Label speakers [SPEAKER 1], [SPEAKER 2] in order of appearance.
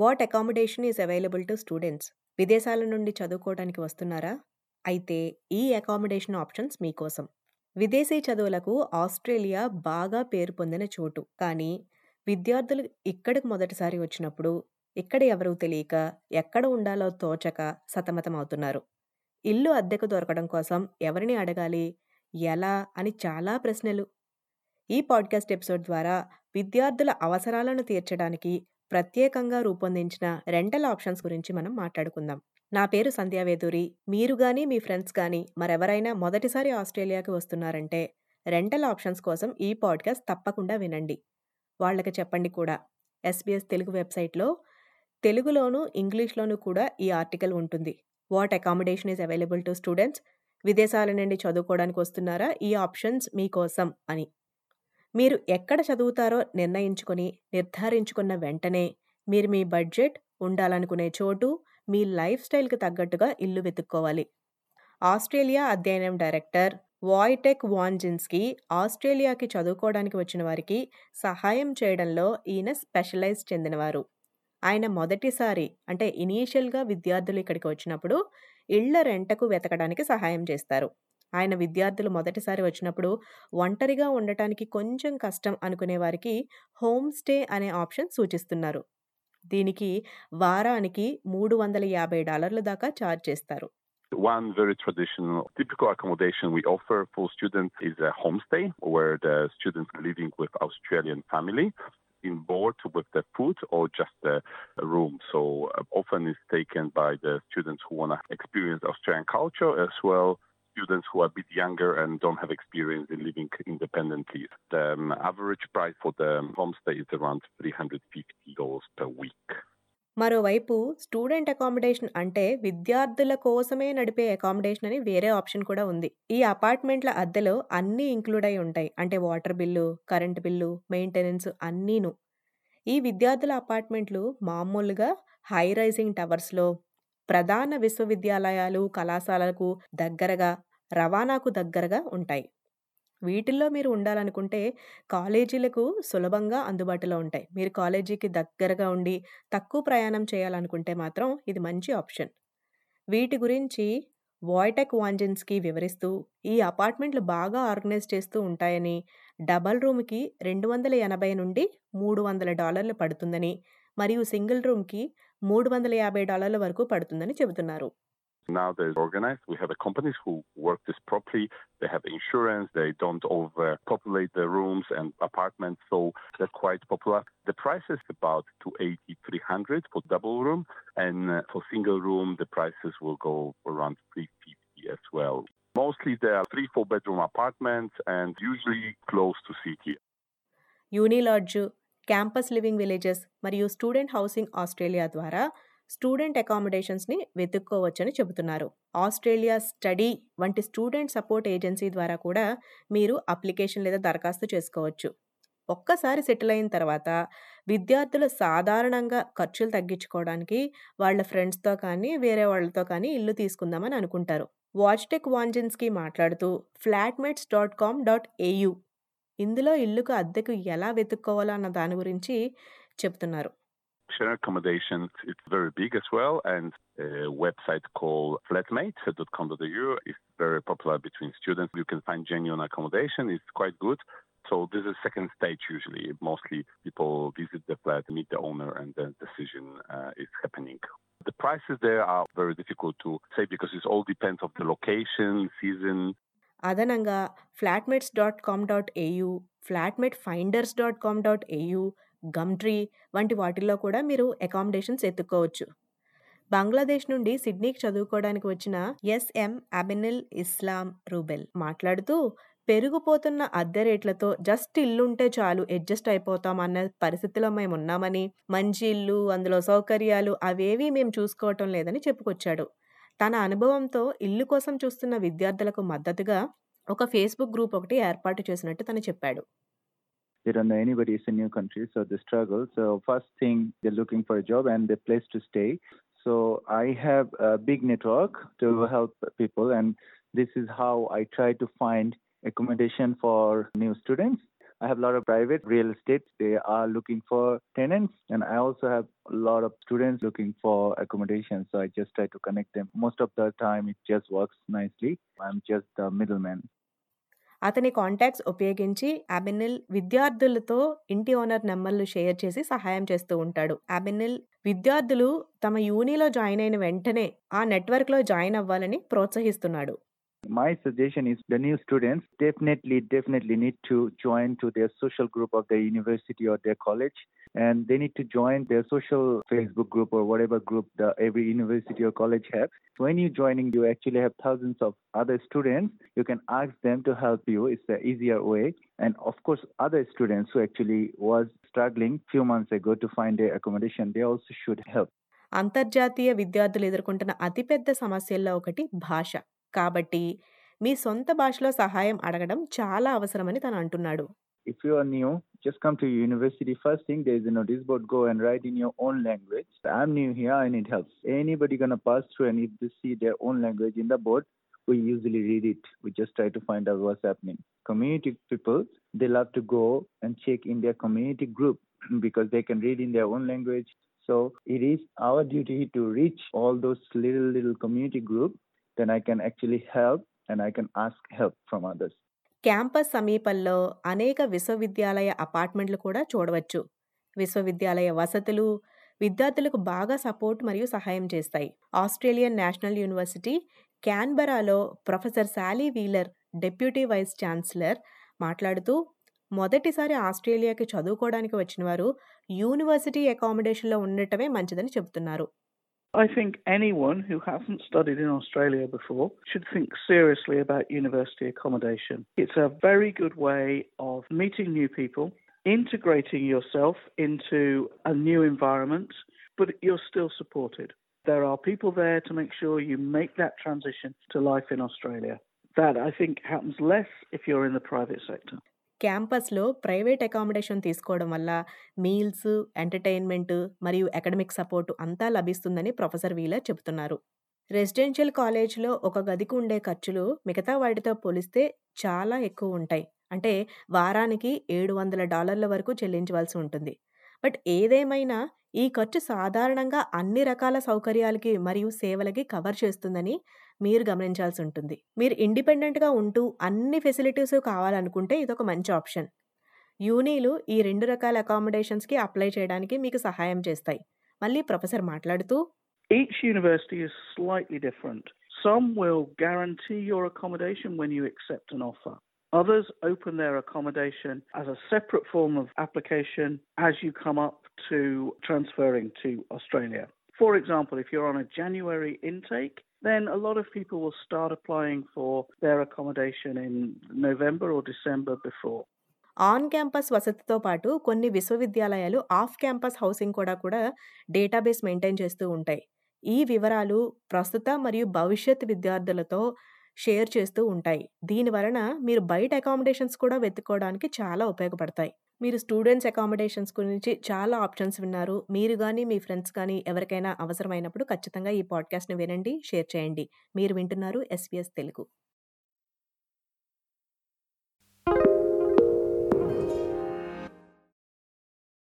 [SPEAKER 1] What accommodation is available to students? విదేశాల నుండి చదువుకోవడానికి వస్తున్నారా? అయితే ఈ అకామిడేషన్ ఆప్షన్స్ మీకోసం. విదేశీ చదువులకు ఆస్ట్రేలియా బాగా పేరు పొందిన చోటు. కానీ విద్యార్థులు ఇక్కడికి మొదటిసారి వచ్చినప్పుడు ఇక్కడ ఎవరూ తెలియక ఎక్కడ ఉండాలో తోచక సతమతమవుతున్నారు. ఇల్లు అద్దెకు దొరకడం కోసం ఎవరిని అడగాలి? ఎలా? అని చాలా ప్రశ్నలు. ఈ పాడ్కాస్ట్ ఎపిసోడ్ ద్వారా విద్యార్థుల అవసరాలను తీర్చడానికి ప్రత్యేకంగా రూపొందించిన రెంటల్ ఆప్షన్స్ గురించి మనం మాట్లాడుకుందాం. నా పేరు సంధ్యావేదూరి మీరు కానీ మీ ఫ్రెండ్స్ కానీ మరెవరైనా మొదటిసారి ఆస్ట్రేలియాకి వస్తున్నారంటే రెంటల్ ఆప్షన్స్ కోసం ఈ పాడ్కాస్ట్ తప్పకుండా వినండి. వాళ్ళకి చెప్పండి కూడా. ఎస్బీఎస్ తెలుగు వెబ్సైట్లో తెలుగులోను ఇంగ్లీష్లోనూ కూడా ఈ ఆర్టికల్ ఉంటుంది. What accommodation is available to students? విదేశాల నుండి చదువుకోవడానికి వస్తున్నారా? ఈ ఆప్షన్స్ మీకోసం అని. మీరు ఎక్కడ చదువుతారో నిర్ణయించుకొని నిర్ధారించుకున్న వెంటనే మీరు మీ బడ్జెట్ ఉండాలనుకునే చోటు మీ లైఫ్ స్టైల్కి తగ్గట్టుగా ఇల్లు వెతుక్కోవాలి. ఆస్ట్రేలియా అధ్యయనం డైరెక్టర్ వాయిటెక్ వాన్జిన్స్కి ఆస్ట్రేలియాకి చదువుకోవడానికి వచ్చిన వారికి సహాయం చేయడంలో ఈయన స్పెషలైజ్ చెందినవారు. ఆయన మొదటిసారి అంటే ఇనీషియల్గా విద్యార్థులు ఇక్కడికి వచ్చినప్పుడు ఇళ్ళ రెంటకు వెతకడానికి సహాయం చేస్తారు. ఆయన విద్యార్థులు మొదటిసారి వచ్చినప్పుడు ఒంటరిగా ఉండటానికి కొంచెం కష్టం అనుకునే వారికి హోమ్ స్టే అనే ఆప్షన్ సూచిస్తున్నారు దీనికి వారానికి మూడు వందల యాభై డాలర్ల దాకా ఛార్జ్ చేస్తారు
[SPEAKER 2] One very traditional, typical accommodation we offer for students is a homestay where the students are living with Australian family in board with the food or just a, room. So often it's taken by the students who want to experience Australian culture as well students who are a bit younger and don't have experience in living independently. The um, average price for the homestay is around $350 per week.
[SPEAKER 1] మరోవైపు student accommodation అంటే విద్యార్థుల కోసమే నడిపే accommodation అని వేరే option కూడా ఉంది ఈ అపార్ట్మెంట్ల అద్దెలో అన్నీ ఇంక్లూడ్ అయి ఉంటాయి అంటే water bill current bill maintenance అన్నీను ఈ విద్యార్థుల అపార్ట్మెంట్లు మామూలుగా హై రైజింగ్ టవర్స్లో ప్రధాన విశ్వవిద్యాలయాలు కళాశాలలకు దగ్గరగా రవాణాకు దగ్గరగా ఉంటాయి. వీటిల్లో మీరు ఉండాలనుకుంటే కాలేజీలకు సులభంగా అందుబాటులో ఉంటాయి. మీరు కాలేజీకి దగ్గరగా ఉండి తక్కువ ప్రయాణం చేయాలనుకుంటే మాత్రం ఇది మంచి ఆప్షన్. వీటి గురించి వాయిటెక్ వాంజన్స్కి వివరిస్తూ ఈ అపార్ట్మెంట్లు బాగా ఆర్గనైజ్ చేస్తూ ఉంటాయని డబల్ రూమ్కి రెండు వందల ఎనభై నుండి మూడు వందల డాలర్లు పడుతుందని మరియు సింగిల్ రూమ్కి మూడు వందల యాభై డాలర్ల వరకు పడుతుందని చెబుతున్నారు.
[SPEAKER 2] Now they're organized. We have companies who work this properly. They have insurance. They don't overpopulate the rooms and apartments, so they're quite popular. The price is about 280, 300 for double room, and uh, for single room, the prices will go around 350 as well. Mostly they are three, four bedroom apartments and usually close to city.
[SPEAKER 1] UniLodge campus living villages మరియు student housing Australia ద్వారా student అకామిడేషన్స్ని వెతుక్కోవచ్చని చెబుతున్నారు. Australia study వంటి student support agency ద్వారా కూడా మీరు application లేదా దరఖాస్తు చేసుకోవచ్చు. ఒక్కసారి సెటిల్ అయిన తర్వాత విద్యార్థులు సాధారణంగా ఖర్చులు తగ్గించుకోవడానికి వాళ్ళ ఫ్రెండ్స్తో కానీ వేరే వాళ్ళతో కానీ ఇల్లు తీసుకుందామని అనుకుంటారు. వాచ్టెక్ వాంజిన్స్కి మాట్లాడుతూ flatmates dot com dot AU ఇందులో ఇల్లుకు అద్దెకు ఎలా వెతుక్కోవాలో అన్న దాని గురించి చెప్తున్నారు.
[SPEAKER 2] Share accommodations, it's very big as well, and a website called flatmate.com.au is very popular between students. You can find genuine accommodation, it's quite good. So this is second stage usually. Mostly people visit the flat, meet the owner, and the decision uh, is happening. The prices there are very difficult to say because it all depends of the location, season,
[SPEAKER 1] అదనంగా flatmates dot com dot A U flatmate finders dot com dot A U గమ్ట్రీ వంటి వాటిల్లో కూడా మీరు accommodations ఎత్తుక్కోవచ్చు Bangladesh నుండి సిడ్నీకి చదువుకోవడానికి వచ్చిన S M అబినిల్ ఇస్లాం rouble మాట్లాడుతూ పెరిగిపోతున్న అద్దె రేట్లతో జస్ట్ ఇల్లుంటే చాలు అడ్జస్ట్ అయిపోతాం అన్న పరిస్థితిలో మేము ఉన్నామని మంచి ఇల్లు అందులో సౌకర్యాలు అవేవి మేము చూసుకోవటం లేదని చెప్పుకొచ్చాడు. తన అనుభవంతో ఇల్లు కోసం చూస్తున్న విద్యార్థులకు మద్దతుగా ఒక ఫేస్బుక్ గ్రూప్ ఒకటి ఏర్పాటు చేసినట్టు తను చెప్పాడు.
[SPEAKER 3] They don't know anybody is a new country, so they struggle. So first thing they're looking for a job and a place to stay. So I have a big network to help people, and this is how I try to find accommodation for new students. I have a lot of private real estate. They are looking for tenants, and I also have a lot of students looking for accommodation. So I just try to connect them. Most of the time, it just works nicely. I'm just the middleman.
[SPEAKER 1] అతని contacts ఉపయోగించి అబెనిల్ విద్యార్థులతో ఇంటి owner నెంబర్లు share చేసి సహాయం చేస్తూ ఉంటాడు. అబెనిల్ విద్యార్థులు తమ యూనిలో జాయిన్ అయిన వెంటనే ఆ నెట్వర్క్లో జాయిన్ అవ్వాలని ప్రోత్సహిస్తున్నాడు.
[SPEAKER 3] My suggestion is the new students definitely, definitely need to join to their social group of their university or their college, and they need to join their social Facebook group or whatever group the every university or college has. When you joining, you actually have thousands of other students. You can ask them to help you. It's the easier way, and of course, other students who actually was struggling few months ago to find their accommodation, they also should help.
[SPEAKER 1] అంతర్జాతీయ విద్యార్థులు ఎదుర్కొంటున్న అతిపెద్ద సమస్యల్లో ఒకటి భాష కాబట్టి మీ సొంత భాషలో సహాయం అడగడం చాలా అవసరమని తను అంటున్నాడు
[SPEAKER 3] if you are new, just come to university. First thing, there is a notice board. Go and write in your own language. I'm new here. and it help. Anybody gonna pass through and if they see their own language in the board, we usually read it. We just try to find out what's happening. Community people, they love to go and check in their community group because they can read in their own language. So it is our duty to reach all those little little community group. Then I can actually help and I can ask help from others
[SPEAKER 1] campus సమీపంలో అనేక విశ్వవిద్యాలయ అపార్ట్మెంట్లు కూడా చూడవచ్చు. విశ్వవిద్యాలయ వసతులు విద్యార్థులకు బాగా సపోర్ట్ మరియు సహాయం చేస్తాయి. Australian national university క్యాన్బరాలో professor Sally Wheeler deputy vice chancellor మాట్లాడుతూ మొదటిసారి ఆస్ట్రేలియాకి చదువుకోవడానికి వచ్చిన వారు యూనివర్సిటీ అకామిడేషన్లో ఉండటమే మంచిదని చెబుతున్నారు.
[SPEAKER 4] I think anyone who hasn't studied in Australia before should think seriously about university accommodation. It's a very good way of meeting new people, integrating yourself into a new environment, but you're still supported. There are people there to make sure you make that transition to life in Australia. That I think happens less if you're in the private sector.
[SPEAKER 1] క్యాంపస్లో private accommodation తీసుకోవడం వల్ల meals entertainment మరియు academic support అంతా లభిస్తుందని professor wheeler చెబుతున్నారు. Residential కాలేజ్లో ఒక గదికి ఉండే ఖర్చులు మిగతా వాటితో పోలిస్తే చాలా ఎక్కువ ఉంటాయి. అంటే వారానికి ఏడు వందల డాలర్ల వరకు చెల్లించవలసి ఉంటుంది. బట్ ఏదేమైనా ఈ ఖర్చు సాధారణంగా అన్ని రకాల సౌకర్యాలకి మరియు సేవలకి కవర్ చేస్తుందని మీరు గమనించాల్సి ఉంటుంది మీరు ఇండిపెండెంట్గా ఉంటూ అన్ని ఫెసిలిటీస్ కావాలనుకుంటే ఇదొక మంచి ఆప్షన్ యూనీలు ఈ రెండు రకాల అకామిడేషన్స్కి అప్లై చేయడానికి మీకు సహాయం చేస్తాయి మళ్ళీ ప్రొఫెసర్ మాట్లాడుతూ
[SPEAKER 4] Each university is slightly different. Some will guarantee your accommodation when you accept an offer. Others open their accommodation as a separate form of application as you come up to transferring to Australia. For example, if you're on a January intake, then a lot of people will start applying for their accommodation in November or December before.
[SPEAKER 1] On campus వసతితో పాటు కొన్ని విశ్వవిద్యాలయాలు off campus housing కూడా కూడా database maintain చేస్తూ ఉంటాయి ఈ వివరాలు ప్రస్తుత మరియు భవిష్యత్ విద్యార్థులతో షేర్ చేస్తూ ఉంటాయి. దీని వలన మీరు బయట అకామిడేషన్స్ కూడా వెతుక్కోవడానికి చాలా ఉపయోగపడతాయి. మీరు స్టూడెంట్స్ అకామిడేషన్స్ గురించి చాలా ఆప్షన్స్ విన్నారు. మీరు కానీ మీ ఫ్రెండ్స్ కానీ ఎవరికైనా అవసరమైనప్పుడు ఖచ్చితంగా ఈ పాడ్కాస్ట్ని వినండి షేర్ చేయండి. మీరు వింటున్నారు ఎస్వీఎస్ తెలుగు.